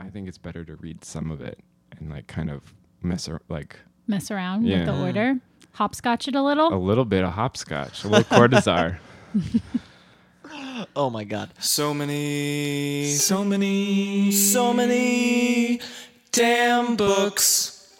I think it's better to read some of it and like kind of mess ar- like Mess around Yeah. with the order. Hopscotch it a little. a little bit of hopscotch, a little Cortázar. Oh my god. So many, so many, so many damn books.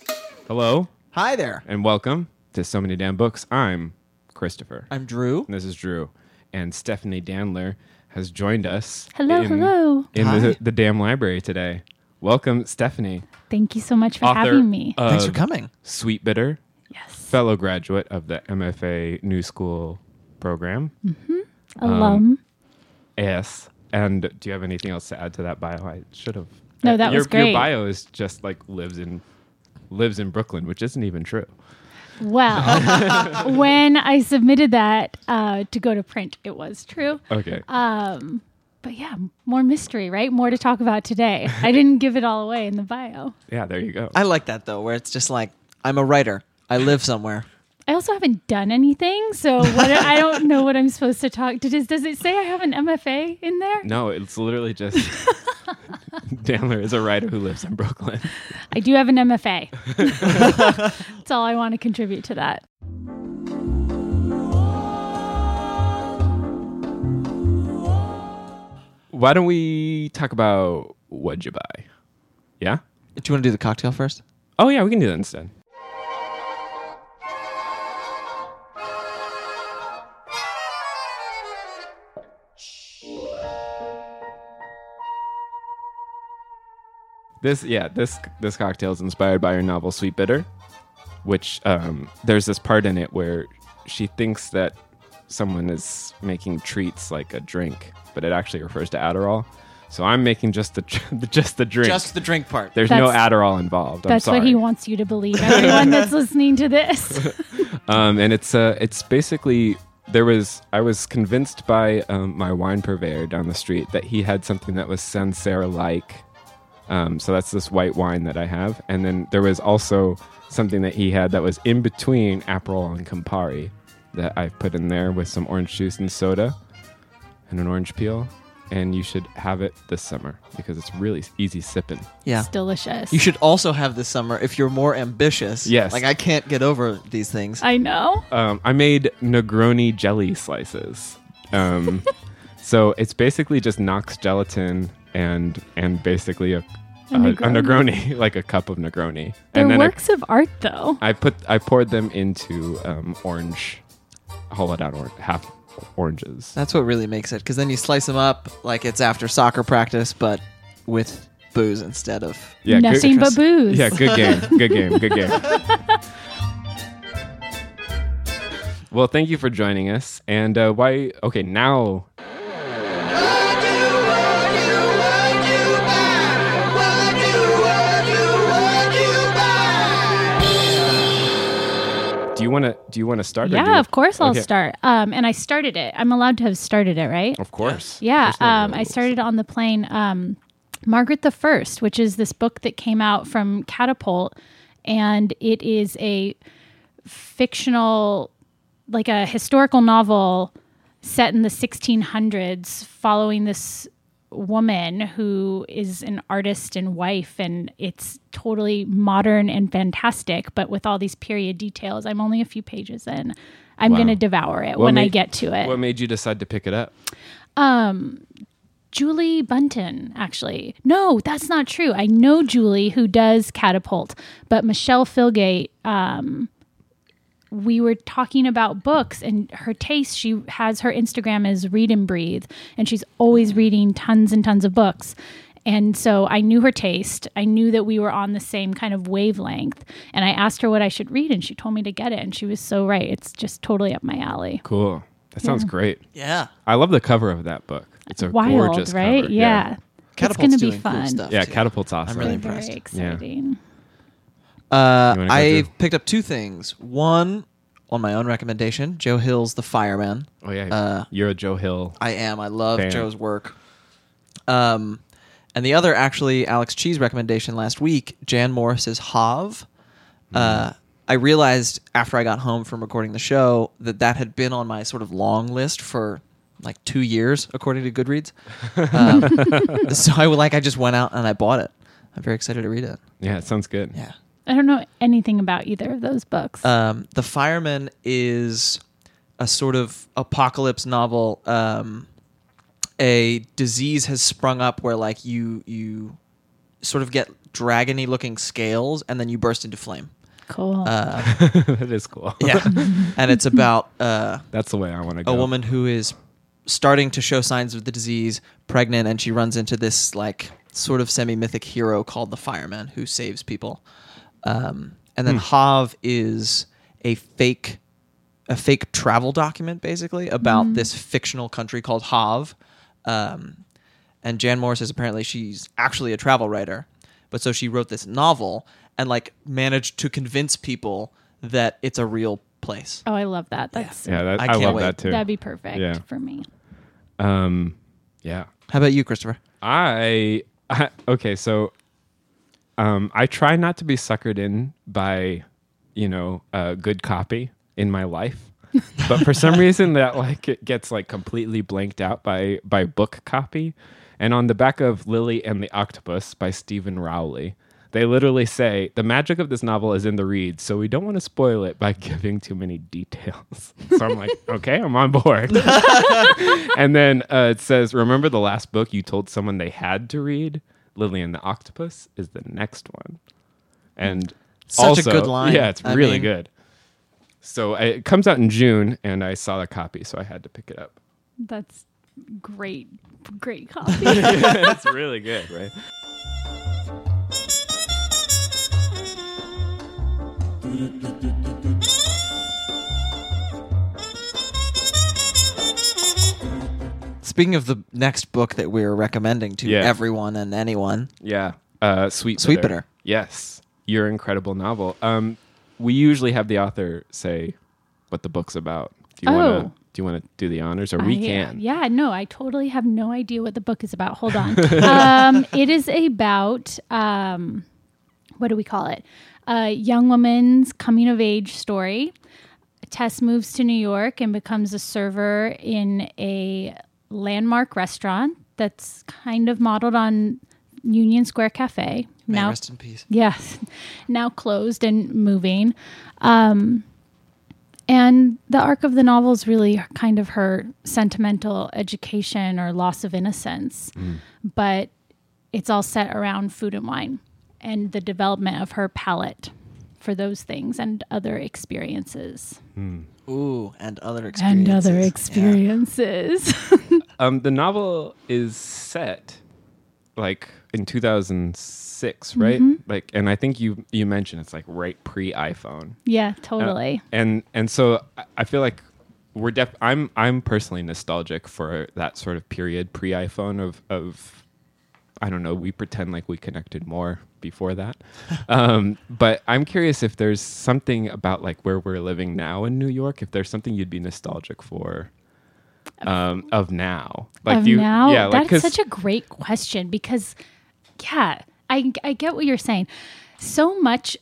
Hello Hi there. and welcome to So Many Damn Books. I'm Christopher. I'm Drew. And this is Drew. And Stephanie Danler has joined us. hello, in, hello. In the, the damn library today. Welcome, Stephanie. Thank you so much for having me. Thanks for coming. Sweetbitter, yes. fellow graduate of the MFA New School program. Mm-hmm. Alum. Yes. And do you have anything else to add to that bio? I should have. No, that your, was great. Your bio is just like lives in lives in Brooklyn, which isn't even true. Well, when I submitted that uh, to go to print, it was true. Okay. Um, but yeah, more mystery, right? More to talk about today. I didn't give it all away in the bio. yeah, there you go. I like that though, where it's just like I'm a writer. I live somewhere. I also haven't done anything, so what, I don't know what I'm supposed to talk. Does, does it say I have an MFA in there? no, it's literally just Danler is a writer who lives in Brooklyn. I do have an MFA. That's all I want to contribute to that. Why don't we talk about what'd you buy? Yeah? Do you want to do the cocktail first? Oh yeah, we can do that instead. This yeah, this this cocktail is inspired by her novel Sweetbitter, which um, there's this part in it where she thinks that someone is making treats like a drink, but it actually refers to Adderall. So I'm making just the just the drink. Just the drink part. There's no Adderall involved. I'm That's sorry. what he wants you to believe. Everyone that's listening to this. Um, and it's uh, it's basically there was I was convinced by um, my wine purveyor down the street that he had something that was Sancerre like. Um, so that's this white wine that I have, and then there was also something that he had that was in between Aperol and Campari that I put in there with some orange juice and soda and an orange peel. And you should have it this summer because it's really easy sipping. Yeah. It's delicious. You should also have this summer if you're more ambitious. Yes. Like I can't get over these things. I know. um, I made Negroni jelly slices. Um, so it's basically just Knox gelatin and and basically a, a, a Negroni. Negroni, like a cup of Negroni. They're and then works of art, though. I, I put I poured them into um, orange, hollowed out or, half oranges. That's what really makes it, because then you slice them up like it's after soccer practice, but with booze instead of. Yeah, Nothing good, but booze. yeah, good game, good game, good game. Well, thank you for joining us. And uh, why? Okay, now you want to do you want to start? Yeah, of course I'll Okay. start. Um, and I started it. I'm allowed to have started it, right? Of course. Yeah, There's um, I started on the plane. Um, Margaret the First, which is this book that came out from Catapult, and it is a fictional, like a historical novel set in the 1600s, following this woman who is an artist and wife, and it's totally modern and fantastic, but with all these period details. I'm only a few pages in. I'm Wow. going to devour it What when I get to it. What made you decide to pick it up? Um, Julie Buntin, actually. No, that's not true. I know Julie who does Catapult, but Michele Filgate, um, we were talking about books and her taste. She has her Instagram is Read and Breathe, and she's always mm. reading tons and tons of books. And so I knew her taste. I knew that we were on the same kind of wavelength. And I asked her what I should read, and she told me to get it. And she was so right. It's just totally up my alley. Cool. That sounds great. Yeah. I love the cover of that book. It's a Wild, gorgeous right? cover. Yeah. It's Catapult's going to be fun. cool stuff. Yeah, too. Catapult's awesome. really Very impressed. exciting. Uh, You wanna go I picked up two things. One, on my own recommendation, Joe Hill's The Fireman. Oh yeah, Uh, you're a Joe Hill. I am. I love Fan. Joe's work. Um, and the other, actually, Alex Chee's recommendation last week, Jan Morris's Hav. Uh, I realized after I got home from recording the show that that had been on my sort of long list for like two years, according to Goodreads. Um, so I like I just went out and I bought it. I'm very excited to read it. Yeah, it sounds good. Yeah. I don't know anything about either of those books. Um, the Fireman is a sort of apocalypse novel. Um, a disease has sprung up where like you you sort of get dragony looking scales and then you burst into flame. cool. Uh, that is cool. yeah, and it's about uh, That's the way I want to go. a woman who is starting to show signs of the disease, pregnant, and she runs into this like sort of semi mythic hero called the Fireman who saves people. Um, and then Hav is a fake, a fake travel document basically about this fictional country called Hav. Um, and Jan Morris says apparently she's actually a travel writer, but so she wrote this novel and like managed to convince people that it's a real place. oh, I love that. That's Yeah, that, I I, can't love wait. that too. that'd be perfect Yeah. for me. um, yeah. How about you, Christopher? I, I okay, so um, I try not to be suckered in by you know uh, good copy in my life, but for some reason that like it gets like completely blanked out by by book copy. And on the back of Lily and the Octopus by Steven Rowley, they literally say the magic of this novel is in the read, so we don't want to spoil it by giving too many details. So I'm like, okay, I'm on board. and then uh, it says, remember the last book you told someone they had to read? Lily and the Octopus is the next one. Hmm. And Such a good line. Yeah, it's I really mean- good. So I, it comes out in June, and I saw the copy, so I had to pick it up. That's great, great copy. it's really good, right? Speaking of the next book that we're recommending to Yeah. everyone and anyone, Yeah. Uh, Sweet Sweet Bitter. Bitter. Yes. Your incredible novel. Um, we usually have the author say what the book's about. Do you want Oh. to do you want to do the honors or we I- can? Yeah, no, I totally have no idea what the book is about. Hold on. um, it is about um, what do we call it? A young woman's coming of age story. Tess moves to New York and becomes a server in a landmark restaurant that's kind of modeled on Union Square Cafe. may now, rest in peace. Yes, now closed and moving. Um, and the arc of the novel is really kind of her sentimental education or loss of innocence, but it's all set around food and wine and the development of her palate for those things and other experiences. Ooh, and other experiences. And other Yeah. Um, the novel is set like in 2006, right? Mm-hmm. Like, and I think you you mentioned it's like right pre iPhone. yeah, totally. and and so I- I feel like we're def- I'm I'm personally nostalgic for that sort of period pre iPhone of of I don't know we pretend like we connected more before that, um, but I'm curious if there's something about like where we're living now in New York if there's something you'd be nostalgic for um, of now like of you now? yeah like That's such a great question because, yeah, I, I get what you're saying. So much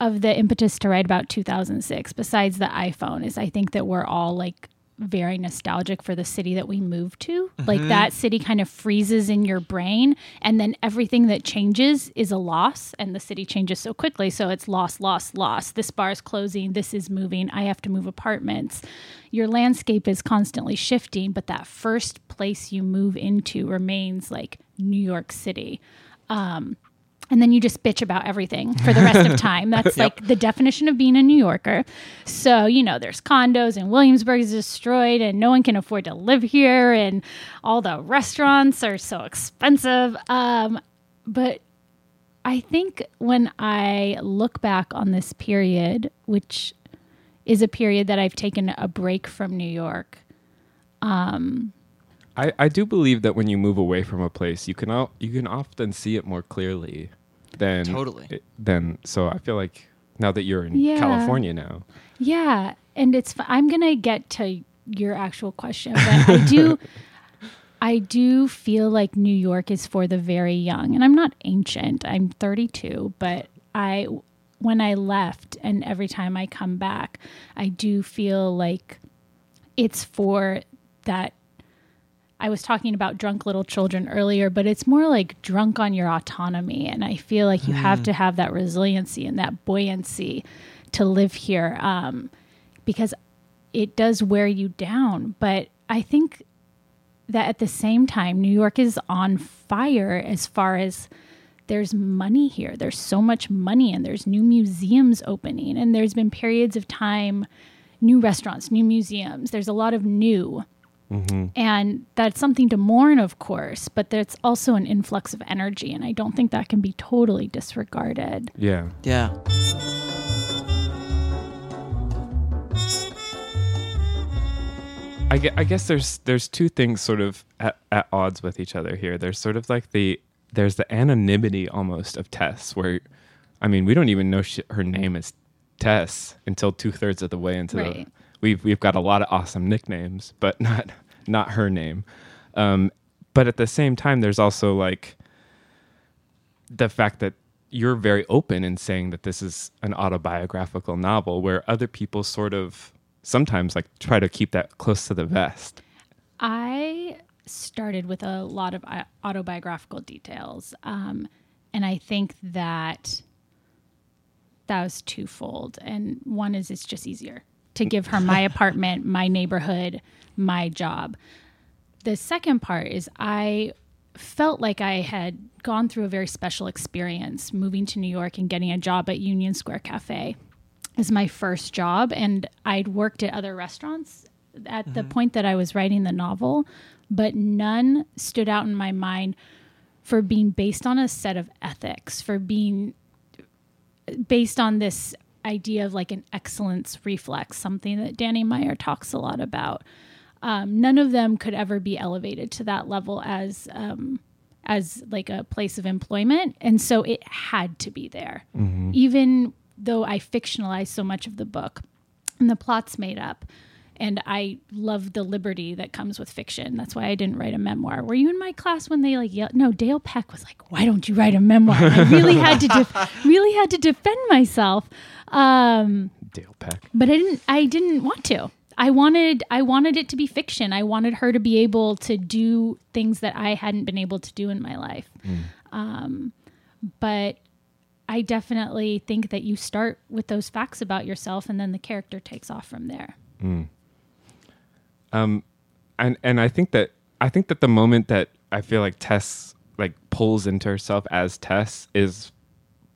of the impetus to write about 2006, besides the iPhone, is I think that we're all like very nostalgic for the city that we moved to. Like that city kind of freezes in your brain, and then everything that changes is a loss, and the city changes so quickly. So it's loss, loss, loss. This bar is closing, this is moving, I have to move apartments. Your landscape is constantly shifting, but that first place you move into remains like New York City. Um, and then you just bitch about everything for the rest of time. That's like the definition of being a New Yorker. So, you know, there's condos and Williamsburg is destroyed and no one can afford to live here and all the restaurants are so expensive. Um, but I think when I look back on this period, which is a period that I've taken a break from New York, I, I do believe that when you move away from a place, you can al- you can often see it more clearly than Totally. it- than so. I feel like now that you're in Yeah. California now, Yeah, and it's i'm going to get to your actual question, but I do I do feel like New York is for the very young. And I'm not ancient. I'm 32, but I when I left and every time I come back, I do feel like it's for that I was talking about drunk little children earlier, but it's more like drunk on your autonomy. And I feel like you have to have that resiliency and that buoyancy to live here um, because it does wear you down. But I think that at the same time, New York is on fire as far as there's money here. There's so much money, and there's new museums opening, and there's been periods of time, new restaurants, new museums. There's a lot of new. Mm-hmm. And that's something to mourn, of course, but there's also an influx of energy. And I don't think that can be totally disregarded. yeah, Yeah. I, gue- I guess there's there's two things sort of at, at odds with each other here. There's sort of like the there's the anonymity almost of Tess, where I mean we don't even know she, her name is Tess until two thirds of the way into Right. the. We've we've got a lot of awesome nicknames, but not not her name. Um, but at the same time, there's also like the fact that you're very open in saying that this is an autobiographical novel where other people sort of sometimes like try to keep that close to the vest. I started with a lot of uh, autobiographical details. Um, and I think that that was twofold. And one is it's just easier to give her my apartment, my neighborhood, my job. The second part is I felt like I had gone through a very special experience moving to New York and getting a job at Union Square Cafe as my first job and I'd worked at other restaurants at the mm-hmm. point that I was writing the novel, but none stood out in my mind for being based on a set of ethics, for being based on this idea of like an excellence reflex, something that Danny Meyer talks a lot about. Um, none of them could ever be elevated to that level as um, as like a place of employment, and so it had to be there, even though I fictionalized so much of the book, and the plot's made up. And I love the liberty that comes with fiction. That's why I didn't write a memoir. Were you in my class when they like yelled? No, Dale Peck was like, "Why don't you write a memoir?" I really had to, def- really had to defend myself. Um, Dale Peck. but I didn't I didn't want to. I wanted I wanted it to be fiction. I wanted her to be able to do things that I hadn't been able to do in my life. Um, but I definitely think that you start with those facts about yourself and then the character takes off from there. um and and I think that I think that the moment that I feel like Tess like pulls into herself as Tess is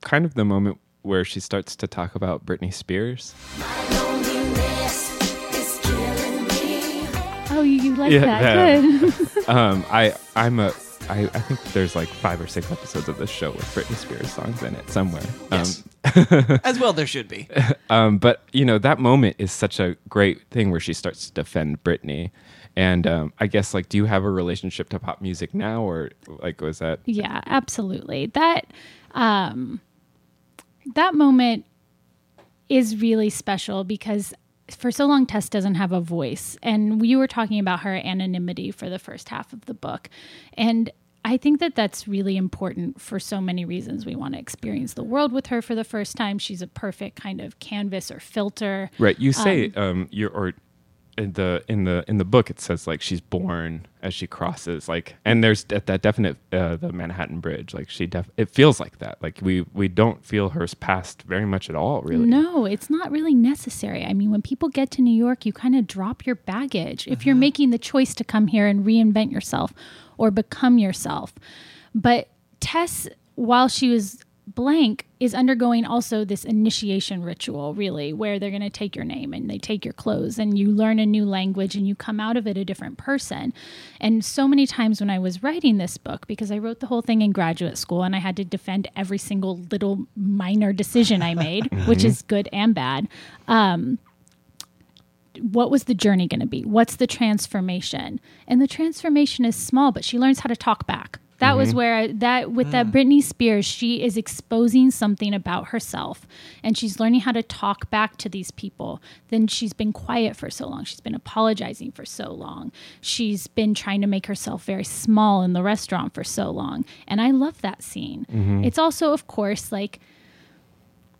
kind of the moment where she starts to talk about Britney Spears. My loneliness is killing me. Oh, you, you like Yeah, that? that- Good. Um, I I'm a I, I think there's like five or six episodes of this show with Britney Spears songs in it somewhere. Yes. Um, As well, there should be. Um, but you know that moment is such a great thing where she starts to defend Britney, and um, I guess like, do you have a relationship to pop music now, or like was that? Yeah, absolutely. That um that moment is really special because for so long Tess doesn't have a voice. And we were talking about her anonymity for the first half of the book. And I think that that's really important for so many reasons. We want to experience the world with her for the first time. She's a perfect kind of canvas or filter. Right, you say um, you're or in the in the in the book it says like she's born as she crosses like and there's at that definite uh, the Manhattan Bridge like she def it feels like that like we we don't feel her past very much at all really No, it's not really necessary. I mean, when people get to New York, you kind of drop your baggage if you're making the choice to come here and reinvent yourself or become yourself. But Tess, while she was blank, is undergoing also this initiation ritual, really, where they're going to take your name and they take your clothes and you learn a new language and you come out of it a different person. And so many times when I was writing this book, because I wrote the whole thing in graduate school and I had to defend every single little minor decision I made, which is good and bad. Um, what was the journey going to be? What's the transformation? And the transformation is small, but she learns how to talk back. That was mm-hmm. where I, that with that mm. Britney Spears, she is exposing something about herself, and she's learning how to talk back to these people. Then she's been quiet for so long. She's been apologizing for so long. She's been trying to make herself very small in the restaurant for so long, and I love that scene. Mm-hmm. It's also, of course, like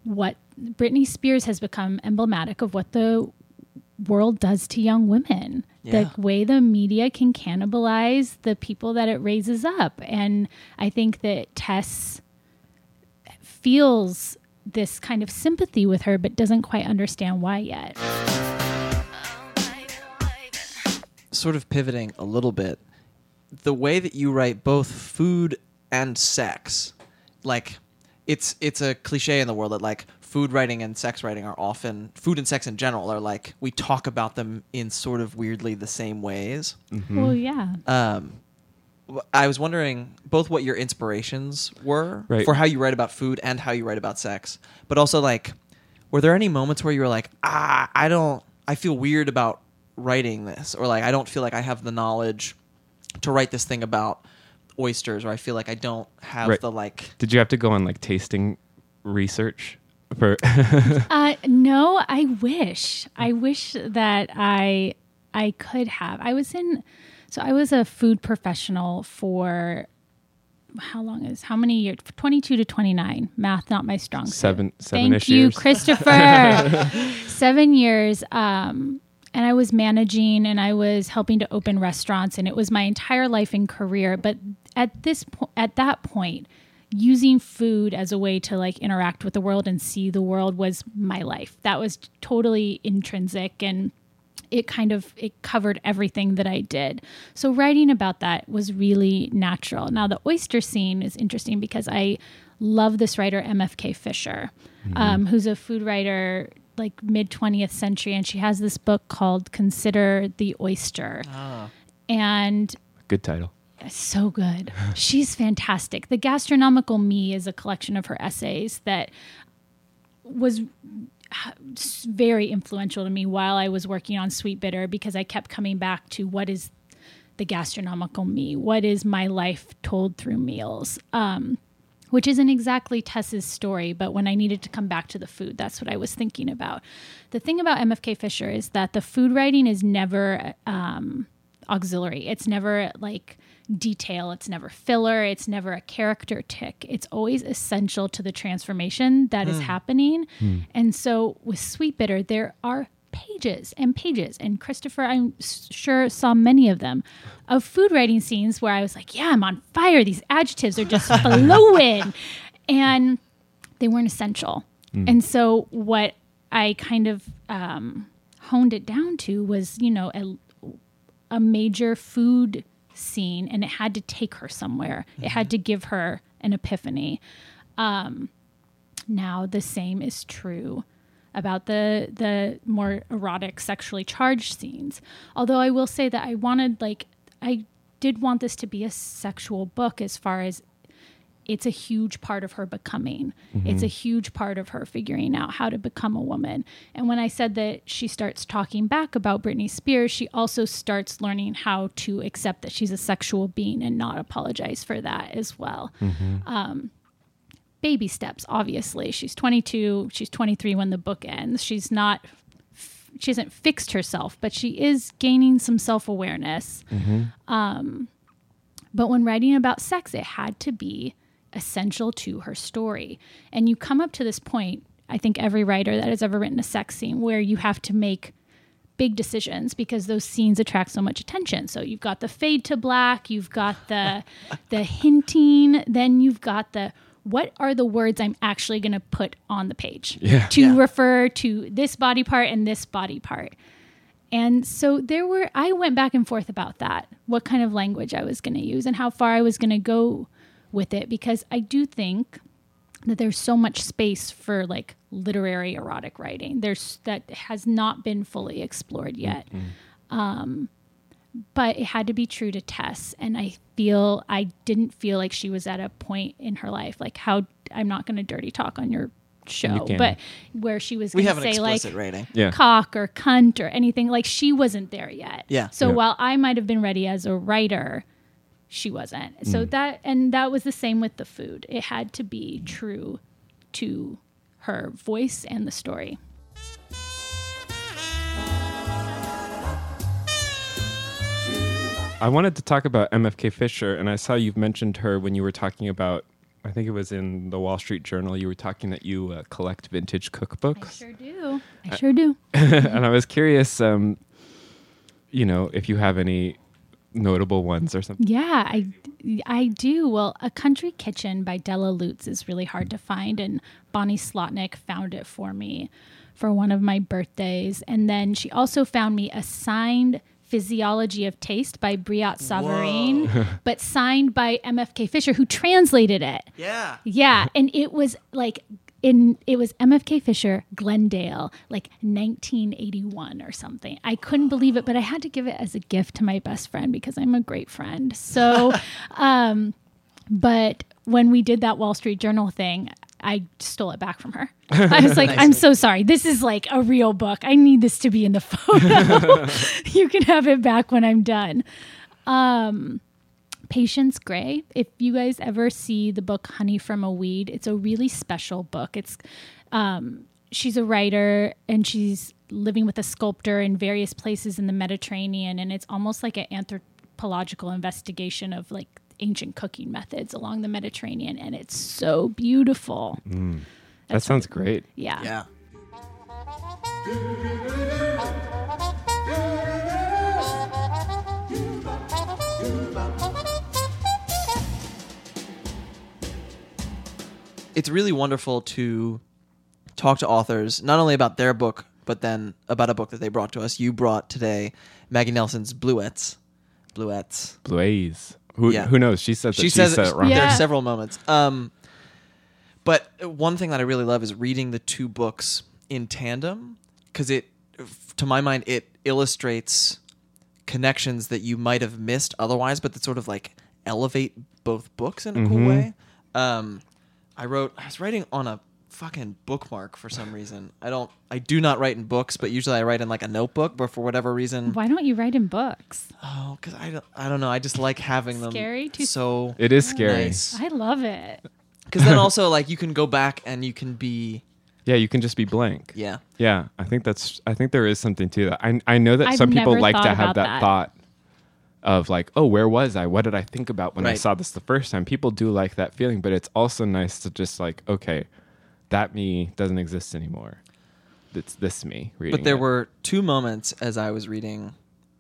what Britney Spears has become emblematic of what the world does to young women. Yeah. The way the media can cannibalize the people that it raises up. And I think that Tess feels this kind of sympathy with her, but doesn't quite understand why yet. sort of pivoting a little bit, the way that you write both food and sex, like it's it's a cliche in the world that like food writing and sex writing are often food and sex in general are like we talk about them in sort of weirdly the same ways. Well, yeah. Um, w- I was wondering both what your inspirations were Right. for how you write about food and how you write about sex, but also like, were there any moments where you were like, ah, I don't, I feel weird about writing this, or like I don't feel like I have the knowledge to write this thing about oysters, or I feel like I don't have Right. the like. did you have to go on like tasting research for Uh, no, I wish. I wish that I I could have. I was in so I was a food professional for how long is how many years? 22 to 29. Math not my strong suit. Seven- Thank seven-ish you, years. Christopher. 7 years um and I was managing and I was helping to open restaurants and it was my entire life and career, but at this point at that point using food as a way to like interact with the world and see the world was my life. That was totally intrinsic and it kind of it covered everything that I did. So writing about that was really natural. Now the oyster scene is interesting because I love this writer MFK Fisher, um, who's a food writer like mid 20th century and she has this book called Consider the Oyster. And good title so good. She's fantastic. The Gastronomical Me is a collection of her essays that was very influential to me while I was working on Sweetbitter because I kept coming back to what is the gastronomical me? What is my life told through meals? Um, which isn't exactly Tess's story, but when I needed to come back to the food, that's what I was thinking about. The thing about MFK Fisher is that the food writing is never um, auxiliary. It's never like detail. It's never filler. It's never a character tick. It's always essential to the transformation that is hmm. happening. Hmm. And so with Sweetbitter, there are pages and pages. And Christopher, I'm sure, saw many of them of food writing scenes where I was like, yeah, I'm on fire. These adjectives are just flowing. And they weren't essential. Hmm. And so what I kind of um, honed it down to was, you know, a, a major food scene and it had to take her somewhere. It had to give her an epiphany. Um, now the same is true about the the more erotic sexually charged scenes. Although I will say that I wanted like I did want this to be a sexual book as far as it's a huge part of her becoming. It's a huge part of her figuring out how to become a woman. And when I said that she starts talking back about Britney Spears, she also starts learning how to accept that she's a sexual being and not apologize for that as well. Um, baby steps, obviously. She's 22, she's 23 when the book ends. She's not. She hasn't fixed herself, but she is gaining some self awareness. Um, but when writing about sex, it had to be essential to her story. And you come up to this point, I think every writer that has ever written a sex scene, where you have to make big decisions because those scenes attract so much attention. So you've got the fade to black, you've got the the hinting, then you've got the what are the words I'm actually going to put on the page Yeah. to Yeah. refer to this body part and this body part. And so there were, I went back and forth about that, what kind of language I was going to use and how far I was going to go with it, because I do think that there's so much space for like literary erotic writing. There's that has not been fully explored yet. Um, but it had to be true to Tess. And I feel, I didn't feel like she was at a point in her life, like how I'm not going to dirty talk on your show, can. but where she was We going have to say like, explicit rating. Yeah. cock or cunt or anything. Like she wasn't there yet. Yeah. So Yeah. while I might have been ready as a writer, she wasn't. So that and that was the same with the food. It had to be true to her voice and the story. I wanted to talk about MFK Fisher, and I saw you've mentioned her when you were talking about. I think it was in the Wall Street Journal. You were talking that you uh, collect vintage cookbooks, I sure do. I sure do. and I was curious, um, you know, if you have any notable ones or something. Yeah, I, I do. Well, A Country Kitchen by Della Lutz is really hard to find, and Bonnie Slotnick found it for me for one of my birthdays. And then she also found me a signed Physiology of Taste by Brillat-Savarin, but signed by MFK Fisher, who translated it. Yeah. Yeah, and it was like in it was MFK Fisher, Glendale, like 1981 or something. I couldn't believe it, but I had to give it as a gift to my best friend because I'm a great friend. So, um, but when we did that Wall Street Journal thing, I stole it back from her. I was like, I'm so sorry. This is like a real book. I need this to be in the photo. you can have it back when I'm done. Patience Gray. If you guys ever see the book Honey from a Weed, it's a really special book. It's um, she's a writer and she's living with a sculptor in various places in the Mediterranean, and it's almost like an anthropological investigation of like ancient cooking methods along the Mediterranean, and it's so beautiful. That sounds great. Yeah. Yeah. It's really wonderful to talk to authors not only about their book, but then about a book that they brought to us. You brought today Maggie Nelson's Bluets. Bluets. Blaze. Who, Yeah. who knows? She said that she she, says said it wrong. Yeah. there are several moments. Um, but one thing that I really love is reading the two books in tandem because it, to my mind, it illustrates connections that you might have missed otherwise, but that sort of like elevate both books in a cool way. Um, I wrote, I was writing on a fucking bookmark for some reason. I don't, I do not write in books, but usually I write in like a notebook. But for whatever reason, Why don't you write in books? oh, because I don't, I don't know. I just like having them. Scary? Too- so It is scary. nice. I love it. Because then also like you can go back and you can be Yeah, you can just be blank. yeah Yeah, I think that's. I think there is something to that. I I know that I've some people like to have that, that. thought of like, oh, where was I? What did I think about when I saw this the first time? People do like that feeling, but it's also nice to just like, okay, that me doesn't exist anymore. It's this me reading. but there it. were two moments as I was reading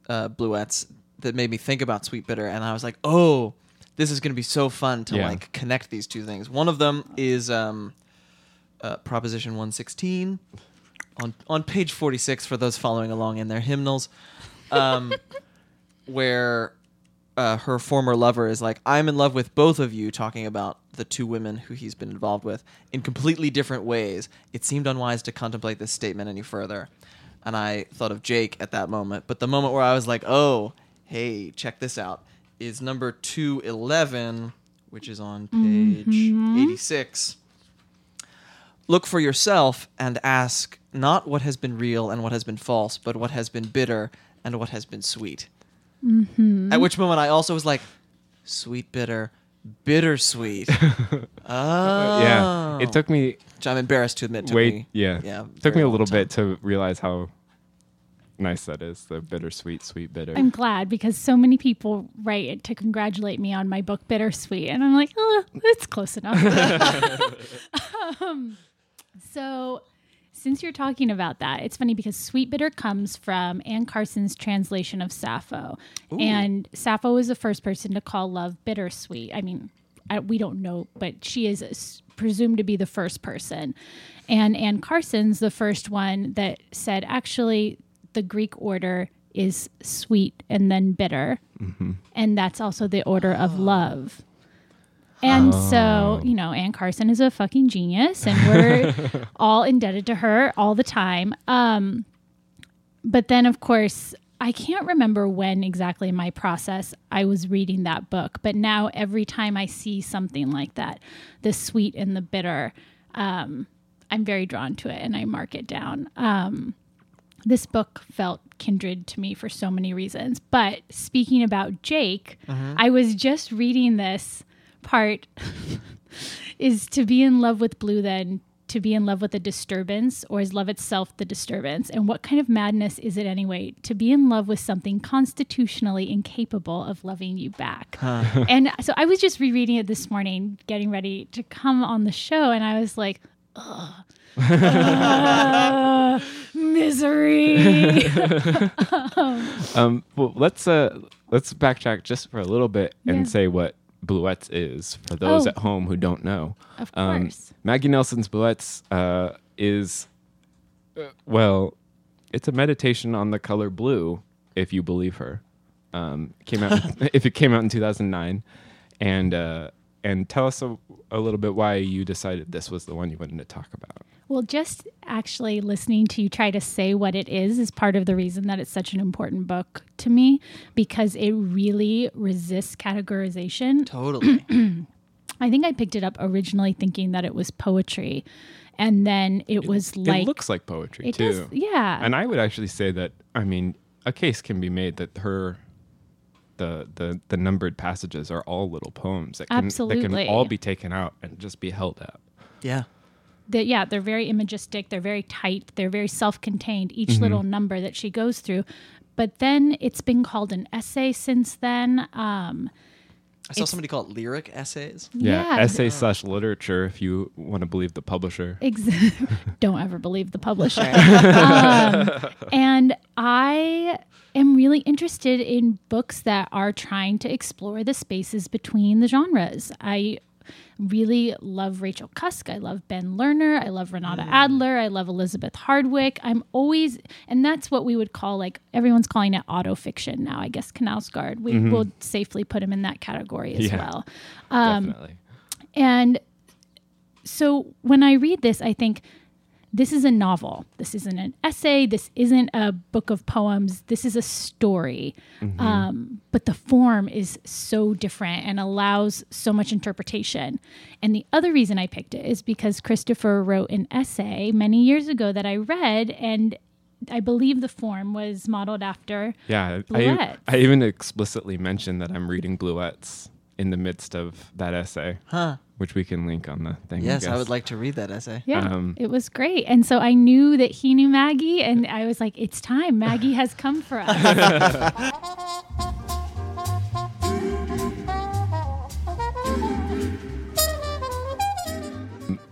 uh, Bluets that made me think about Sweetbitter and I was like oh this is gonna be so fun to Yeah. like connect these two things one of them is um, uh, Proposition 116 on on page 46 for those following along in their hymnals um, where uh, her former lover is like, I'm in love with both of you, talking about the two women who he's been involved with in completely different ways. It seemed unwise to contemplate this statement any further. And I thought of Jake at that moment. But the moment where I was like, oh, hey, check this out, is number 211, which is on page 86. Look for yourself and ask not what has been real and what has been false, but what has been bitter and what has been sweet. At which moment I also was like, sweet, bitter, bittersweet. oh. yeah. It took me Which I'm embarrassed to admit to wait. me. Yeah, Yeah. It took me a little bit to realize how nice that is. The bittersweet, sweet bitter. I'm glad because so many people write it to congratulate me on my book Bittersweet, and I'm like, oh, it's close enough. um, so, since you're talking about that, it's funny because sweet bitter comes from Anne Carson's translation of Sappho, and Sappho was the first person to call love bittersweet. I mean, I, we don't know, but she is s- presumed to be the first person, and Anne Carson's the first one that said actually the Greek order is sweet and then bitter, mm-hmm. and that's also the order of ah. love. And so, you know, Anne Carson is a fucking genius, and we're all indebted to her all the time. Um, but then, of course, I can't remember when exactly in my process I was reading that book, but now every time I see something like that, the sweet and the bitter, um, I'm very drawn to it and I mark it down. Um, this book felt kindred to me for so many reasons. But speaking about Jake, I was just reading this part is to be in love with blue then to be in love with a disturbance or is love itself the disturbance and what kind of madness is it anyway to be in love with something constitutionally incapable of loving you back and so i was just rereading it this morning getting ready to come on the show and i was like Ugh. Ugh, misery Um, well, let's uh, let's backtrack just for a little bit and Yeah. say what Bluets is for those Oh. at home who don't know. of Um, course Maggie Nelson's Bluets uh, is, uh, well, it's a meditation on the color blue, if you believe her. Um, came out if it came out in 2009, and uh, and tell us a, a little bit why you decided this was the one you wanted to talk about. Well, just actually listening to you try to say what it is is part of the reason that it's such an important book to me because it really resists categorization. Totally. I think I picked it up originally thinking that it was poetry, and then it was like it looks like poetry it too. does, yeah. And I would actually say that I mean a case can be made that her the the the numbered passages are all little poems that can that can all be taken out and just be held up. yeah. That yeah, they're very imagistic, they're very tight, they're very self-contained each Mm-hmm. little number that she goes through. But then it's been called an essay since then. Um, I saw somebody call it lyric essays. Yeah, Yeah. essay slash literature if you want to believe the publisher. Ex- don't ever believe the publisher. um, and I am really interested in books that are trying to explore the spaces between the genres. I really love Rachel Cusk. I love Ben Lerner. I love Renata Adler. I love Elizabeth Hardwick. I'm always, and that's what we would call like everyone's calling it auto fiction now. I guess Knausgaard. We will safely put him in that category as Yeah. well. Um, Definitely. And so when I read this, I think this is a novel. This isn't an essay. This isn't a book of poems. This is a story. Um, but the form is so different and allows so much interpretation. And the other reason I picked it is because Christopher wrote an essay many years ago that I read, and I believe the form was modeled after. Yeah, I, I even explicitly mentioned that I'm reading Bluets in the midst of that essay, Huh. which we can link on the thing. Yes, I guess. would like to read that essay. Yeah, Um, it was great. And so I knew that he knew Maggie, and I was like, it's time. Maggie has come for us.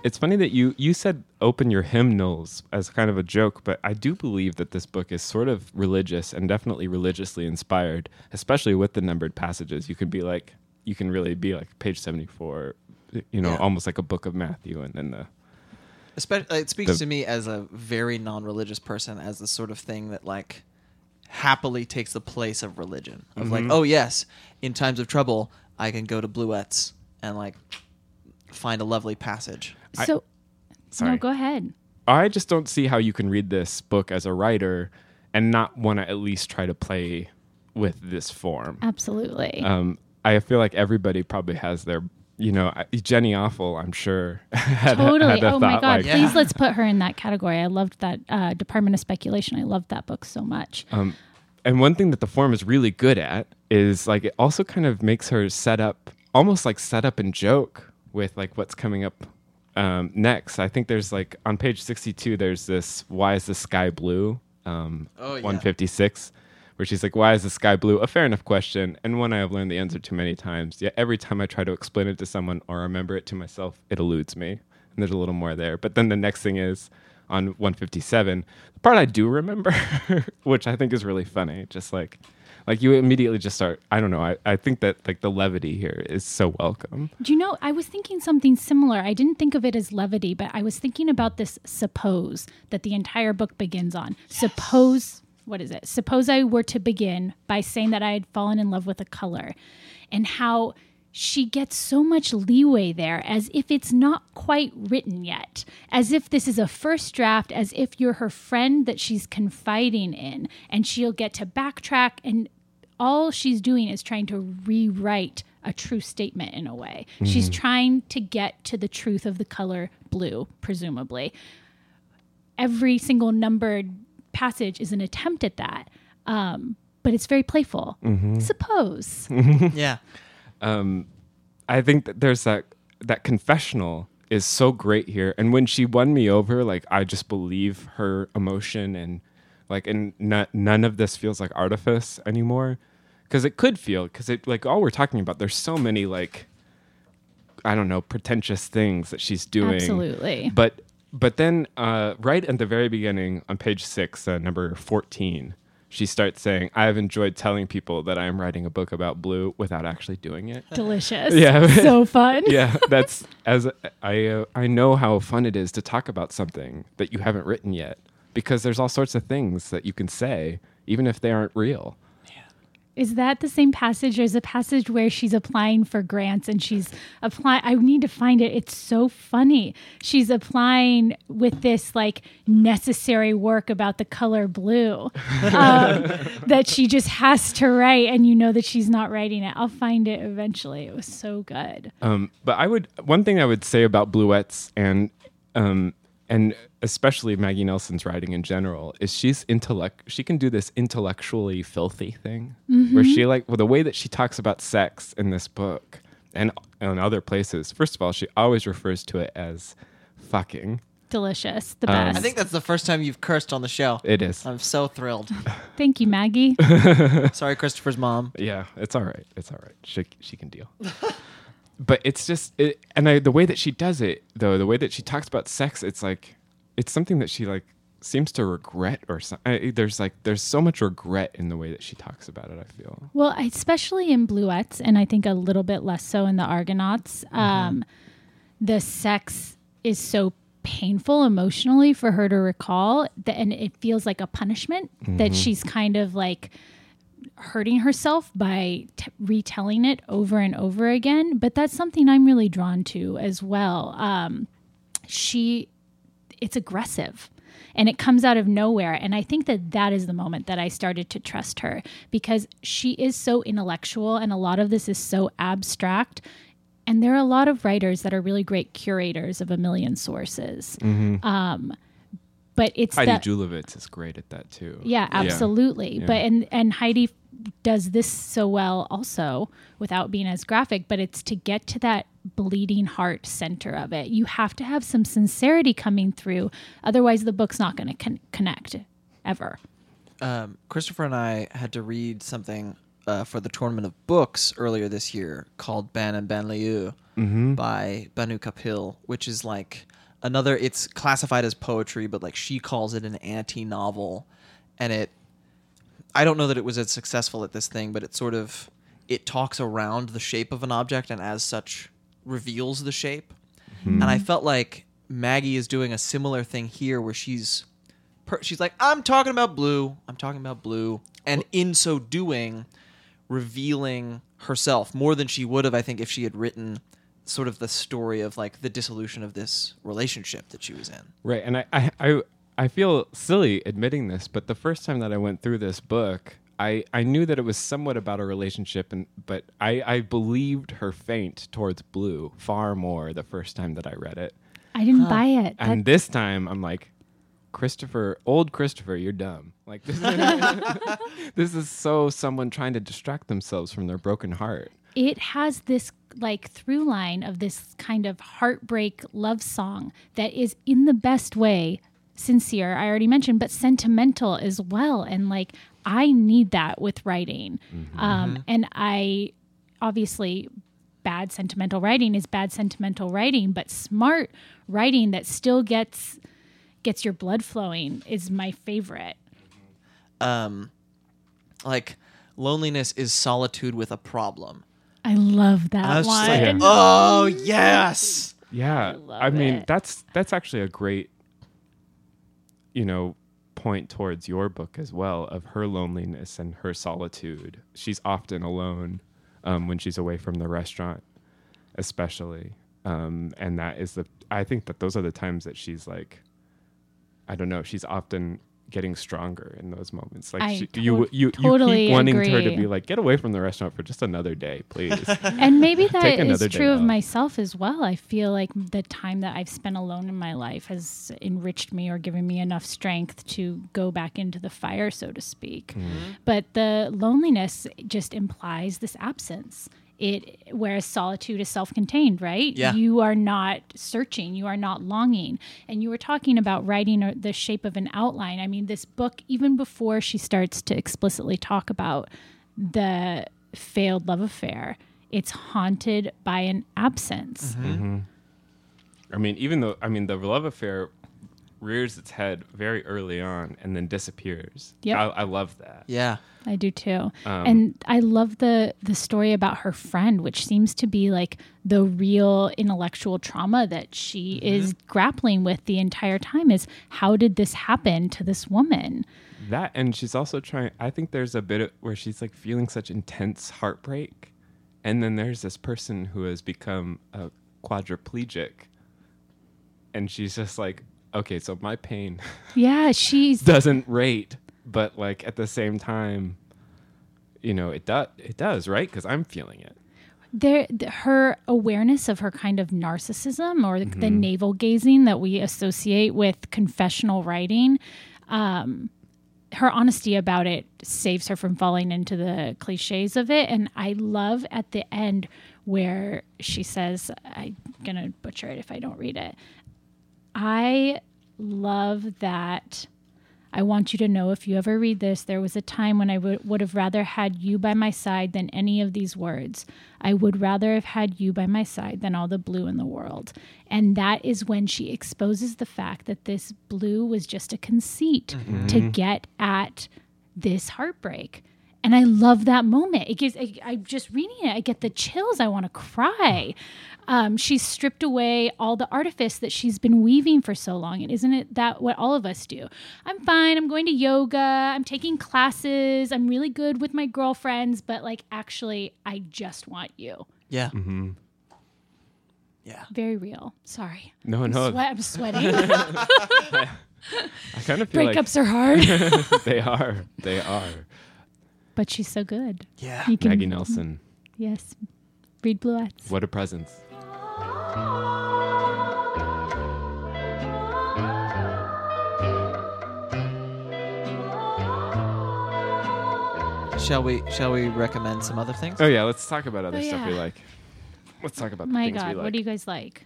It's funny that you you said open your hymnals as kind of a joke, but I do believe that this book is sort of religious and definitely religiously inspired, especially with the numbered passages. You could be like you can really be like page 74, you know, Yeah. almost like a book of Matthew and then the Especially, it speaks The- to me as a very non-religious person as the sort of thing that like happily takes the place of religion. Of like, oh yes, in times of trouble, I can go to Bluets and like find a lovely passage. I- so, sorry. no, go ahead. I just don't see how you can read this book as a writer and not want to at least try to play with this form. Absolutely. Um, I feel like everybody probably has their, you know, Jenny Offill, I'm sure. had, totally. had a oh my God. like, Yeah. Please let's put her in that category. I loved that uh, Department of Speculation. I loved that book so much. Um, and one thing that the form is really good at is like it also kind of makes her set up, almost like set up and joke with like what's coming up um, next. I think there's like on page 62, there's this "Why is the sky blue?" Um, Oh, yeah. 156, where she's like, "Why is the sky blue?" A fair enough question, and one I have learned the answer to many times. Yet every time I try to explain it to someone or remember it to myself, it eludes me. And there's a little more there. But then the next thing is, on 157. The part I do remember, which I think is really funny, just like like you immediately just start. I don't know. I, I think that like the levity here is so welcome. Do you know, I was thinking something similar. I didn't think of it as levity, but I was thinking about this suppose that the entire book begins on. Suppose, what is it? Suppose I were to begin by saying that I had fallen in love with a color and how she gets so much leeway there as if it's not quite written yet, as if this is a first draft, as if you're her friend that she's confiding in, and she'll get to backtrack and all she's doing is trying to rewrite a true statement in a way. She's mm-hmm. trying to get to the truth of the color blue, presumably. Every single numbered passage is an attempt at that, um, but it's very playful. Mm-hmm. Suppose. Mm-hmm. yeah. Um, I think that there's that that confessional is so great here. And when she won me over, like I just believe her emotion and like and n- none of this feels like artifice anymore because it could feel because it like all we're talking about there's so many like I don't know pretentious things that she's doing. Absolutely. But but then uh, right at the very beginning on page six, uh, number fourteen, she starts saying, "I have enjoyed telling people that I am writing a book about blue without actually doing it." Delicious. Yeah. so fun. yeah, that's as I uh, I know how fun it is to talk about something that you haven't written yet because there's all sorts of things that you can say even if they aren't real. Is that the same passage? There's a passage where she's applying for grants and she's applying. I need to find it. It's so funny. She's applying with this like necessary work about the color blue um, that she just has to write, and you know that she's not writing it. I'll find it eventually. It was so good. Um, but I would one thing I would say about Bluets and um, and especially Maggie Nelson's writing in general is she's intellect. She can do this intellectually filthy thing where she like well, the way that she talks about sex in this book and in other places. First of all, she always refers to it as fucking. Delicious. The Um, best. I think that's the first time you've cursed on the show. It is. I'm so thrilled. Thank you, Maggie. Sorry, Christopher's mom. Yeah, it's all right. It's all right. She she can deal. But it's just it, and I, the way that she does it though, the way that she talks about sex, it's like it's something that she like seems to regret or something. There's like there's so much regret in the way that she talks about it. I feel. Well, especially in Bluets, and I think a little bit less so in the Argonauts, um, the sex is so painful emotionally for her to recall that, and it feels like a punishment that she's kind of like hurting herself by t- retelling it over and over again. But that's something I'm really drawn to as well. Um, she it's aggressive and it comes out of nowhere and i think that that is the moment that i started to trust her because she is so intellectual and a lot of this is so abstract and there are a lot of writers that are really great curators of a million sources um, but it's Heidi that Julavits is great at that too. yeah, absolutely. Yeah. But and and Heidi does this so well also without being as graphic, but it's to get to that bleeding heart center of it. You have to have some sincerity coming through, otherwise the book's not going to con- connect ever. um, Christopher and I had to read something uh, for the tournament of books earlier this year called Ban en Banlieue by Bhanu Kapil, which is like another. It's classified as poetry, but like she calls it an anti-novel, and it. I don't know that it was as successful at this thing, but it sort of it talks around the shape of an object and as such reveals the shape. Hmm. And I felt like Maggie is doing a similar thing here, where she's per- she's like, I'm talking about blue. I'm talking about blue. And in so doing, revealing herself more than she would have, I think, if she had written sort of the story of like the dissolution of this relationship that she was in. Right, and I, I, I, I feel silly admitting this, but the first time that I went through this book, I, I knew that it was somewhat about a relationship, and but I, I believed her feint towards Blue far more the first time that I read it, I didn't buy it. And this time I'm like, Christopher, old Christopher, you're dumb. Like this, is, this is so someone trying to distract themselves from their broken heart. it has this like through line of this kind of heartbreak love song that is in the best way sincere i already mentioned but sentimental as well and like i need that with writing um, and i obviously bad sentimental writing is bad sentimental writing but smart writing that still gets gets your blood flowing is my favorite. Um, like loneliness is solitude with a problem. I love that I was one. just like, Yeah. oh yes. Yeah, love I mean it. that's that's actually a great, you know, point towards your book as well of her loneliness and her solitude. She's often alone um, when she's away from the restaurant, especially, um, and that is the. I think that those are the times that she's like, I don't know. She's often getting stronger in those moments. Like she, to- you, you, totally you keep wanting her to be like, get away from the restaurant for just another day, please. and maybe that is true of off. myself as well. I feel like the time that I've spent alone in my life has enriched me or given me enough strength to go back into the fire, so to speak. Mm-hmm. But the loneliness just implies this absence. It whereas solitude is self-contained, right? Yeah. You are not searching, you are not longing. And you were talking about writing the shape of an outline. I mean, this book even before she starts to explicitly talk about the failed love affair, it's haunted by an absence. Mm-hmm. Mm-hmm. I mean, even though I mean the love affair rears its head very early on and then disappears. Yeah, I, I love that. Yeah. I do too. Um, and I love the the story about her friend, which seems to be like the real intellectual trauma that she is grappling with the entire time is how did this happen to this woman? That and she's also trying. I think there's a bit of, where she's like feeling such intense heartbreak, and then there's this person who has become a quadriplegic, and she's just like, okay, so my pain Yeah, she's doesn't rate, but like at the same time, you know, it does. It does, right? Because I'm feeling it. there th- her awareness of her kind of narcissism or Mm-hmm. the navel gazing that we associate with confessional writing um her honesty about it saves her from falling into the cliches of it and i love at the end where she says i'm gonna butcher it if i don't read it i love that I want you to know if you ever read this, there was a time when I would would have rather had you by my side than any of these words. I would rather have had you by my side than all the blue in the world. And that is when she exposes the fact that this blue was just a conceit to mm-hmm. get at this heartbreak. And I love that moment. It gives. I, I'm just reading it. I get the chills. I want to cry. Um, she's stripped away all the artifice that she's been weaving for so long, and isn't it that what all of us do? I'm fine. I'm going to yoga. I'm taking classes. I'm really good with my girlfriends, but like, actually, I just want you. Yeah. Mm-hmm. Yeah. Very real. Sorry. No, I'm, no, sweat, I'm sweating. I kind of feel Breakups are hard, they are. They are. but she's so good. Yeah. You can, Maggie Nelson, Yes. Read Bluets. what a presence. Shall we shall we recommend some other things? Oh yeah, let's talk about other Oh, stuff we yeah. like. Let's talk about the My things we God, like. what do you guys like?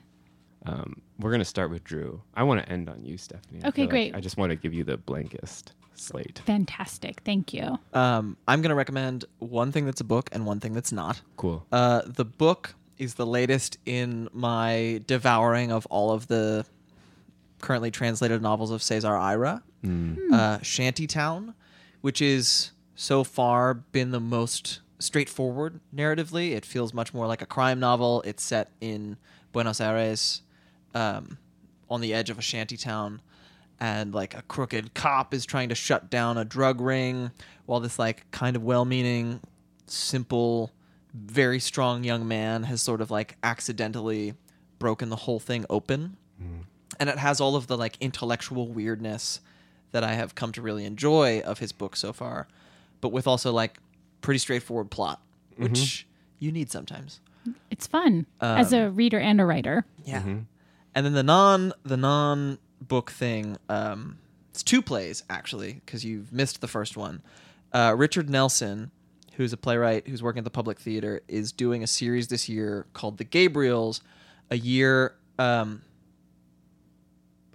um, we're gonna start with Drew. I want to end on you, Stephanie. I Okay, feel like great. I just want to give you the blankest slate. Fantastic. Thank you. Um, I'm going to recommend one thing that's a book and one thing that's not. Cool. Uh, the book is the latest in my devouring of all of the currently translated novels of Cesar Aira. Uh, Shantytown, which is so far been the most straightforward narratively. It feels much more like a crime novel. It's set in Buenos Aires, um, on the edge of a shanty town, and like a crooked cop is trying to shut down a drug ring, while this like kind of well-meaning, simple, very strong young man has sort of like accidentally broken the whole thing open. And it has all of the like intellectual weirdness that I have come to really enjoy of his book so far, but with also like pretty straightforward plot, which you need sometimes. It's fun as a reader and a writer. Yeah. And then the non the non book thing, um, it's two plays actually because you've missed the first one. Uh, Richard Nelson, who's a playwright who's working at the Public Theater, is doing a series this year called The Gabriels, a year. Um,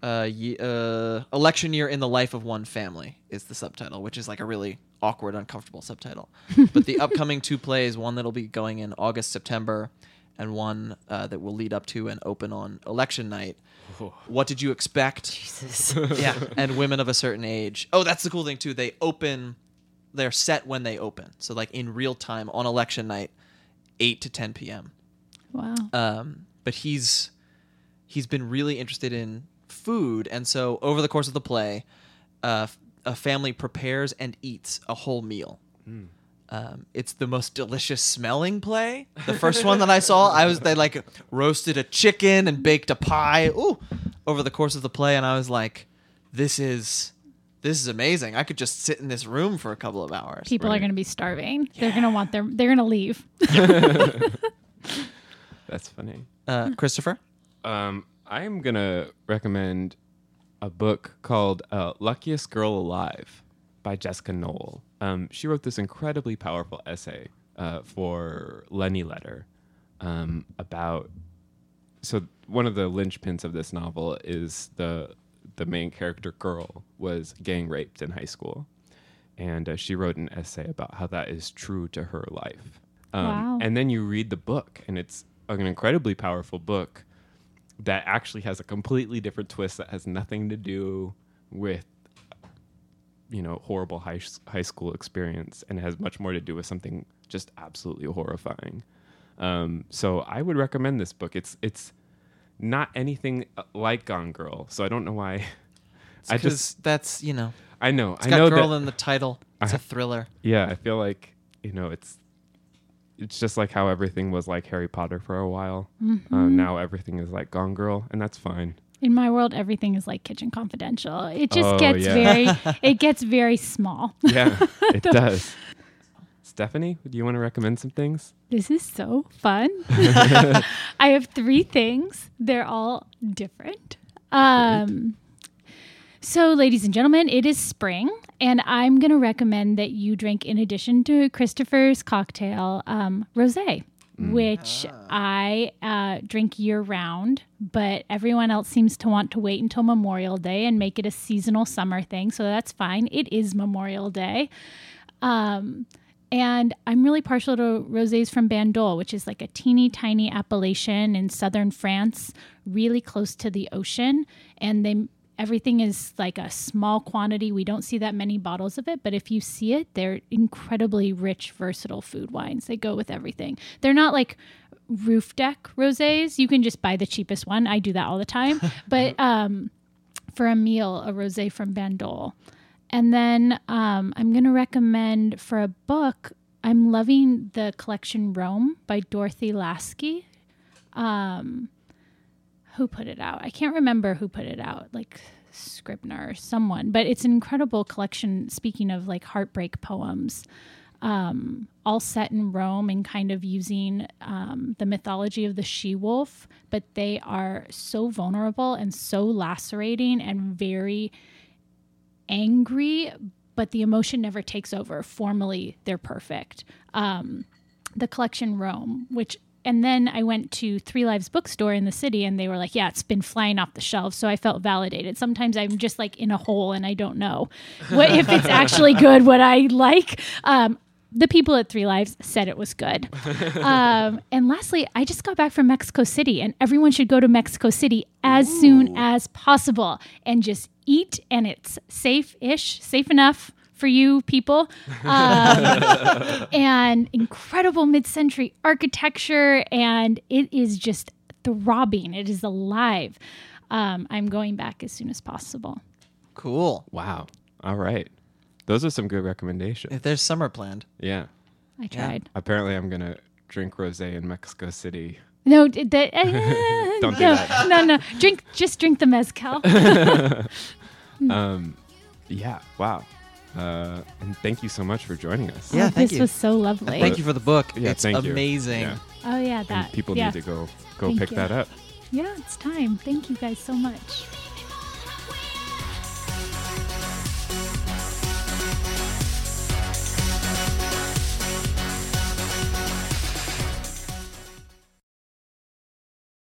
uh, ye- uh, election year in the life of one family is the subtitle, which is like a really awkward, uncomfortable subtitle. but the upcoming two plays, one that'll be going in August, September, and one uh, that will lead up to and open on election night. What did you expect? Jesus. yeah, and women of a certain age. Oh, that's the cool thing too. They open, they're set when they open. So like in real time on election night, eight to ten p.m. Wow. Um, but he's he's been really interested in food, and so over the course of the play, uh, a family prepares and eats a whole meal. Um, it's the most delicious smelling play. The first one that I saw, I was they like roasted a chicken and baked a pie. Ooh, over the course of the play, and I was like, this is this is amazing. I could just sit in this room for a couple of hours. People are going to be starving. They're going to want their. They're going to leave. That's funny. Uh, Christopher, Um, I'm gonna recommend a book called uh, "Luckiest Girl Alive" by Jessica Knoll. Um, she wrote this incredibly powerful essay uh, for Lenny Letter um, about. So one of the linchpins of this novel is the the main character girl was gang raped in high school, and uh, she wrote an essay about how that is true to her life. Um, Wow. And then you read the book, and it's an incredibly powerful book that actually has a completely different twist that has nothing to do with you know horrible high high school experience and has much more to do with something just absolutely horrifying. Um, so I would recommend this book. It's it's not anything uh, like Gone Girl, so I don't know why. I just that's you know I know it's I got know girl that in the title. It's a thriller. yeah I feel like you know it's it's just like how everything was like Harry Potter for a while. Mm-hmm. Uh, now everything is like Gone Girl, and that's fine. In my world, everything is like Kitchen Confidential. It just Oh, gets yeah. very. It gets very small. Yeah, it does. Stephanie, do you want to recommend some things? This is so fun. I have three things. They're all different. Um, so, ladies and gentlemen, it is spring, and I'm going to recommend that you drink, in addition to Christopher's cocktail, um, rosé, which I uh, drink year round. But everyone else seems to want to wait until Memorial Day and make it a seasonal summer thing. So that's fine. It is Memorial Day. Um, and I'm really partial to rosés from Bandol, which is like a teeny tiny appellation in southern France, really close to the ocean. And they everything is like a small quantity. We don't see that many bottles of it, but if you see it, they're incredibly rich, versatile food wines. They go with everything. They're not like roof deck rosés. You can just buy the cheapest one. I do that all the time. but um, for a meal, a rosé from Bandol. And then um, I'm going to recommend for a book, I'm loving the collection Rome by Dorothy Lasky. Um, who put it out? I can't remember who put it out, like Scribner or someone, but it's an incredible collection. Speaking of like heartbreak poems, um, all set in Rome and kind of using um, the mythology of the she wolf, but they are so vulnerable and so lacerating and very angry, but the emotion never takes over. Formally, they're perfect. Um, the collection Rome, which and then I went to Three Lives bookstore in the city and they were like, yeah, it's been flying off the shelves. So I felt validated. Sometimes I'm just like in a hole and I don't know what if it's actually good, what I like. Um, the people at Three Lives said it was good. Um, and lastly, I just got back from Mexico City, and everyone should go to Mexico City as soon as possible and just eat. And it's safe ish, safe enough for you people. Um, and incredible mid century architecture, and it is just throbbing. It is alive. Um, I'm going back as soon as possible. Cool. Wow. All right. Those are some good recommendations. If there's summer planned, Yeah. I tried. Apparently, I'm going to drink rosé in Mexico City. No, d- that, uh, Don't do no, that. no, no. Drink, just drink the mezcal. Um, yeah. Wow. Uh, and thank you so much for joining us. Yeah, Oh, thank this you. was so lovely. thank you for the book. Yeah, it's thank you. amazing. Yeah. Oh yeah, And people yeah. need to go go Thank pick you. that up. Yeah, it's time. Thank you guys so much.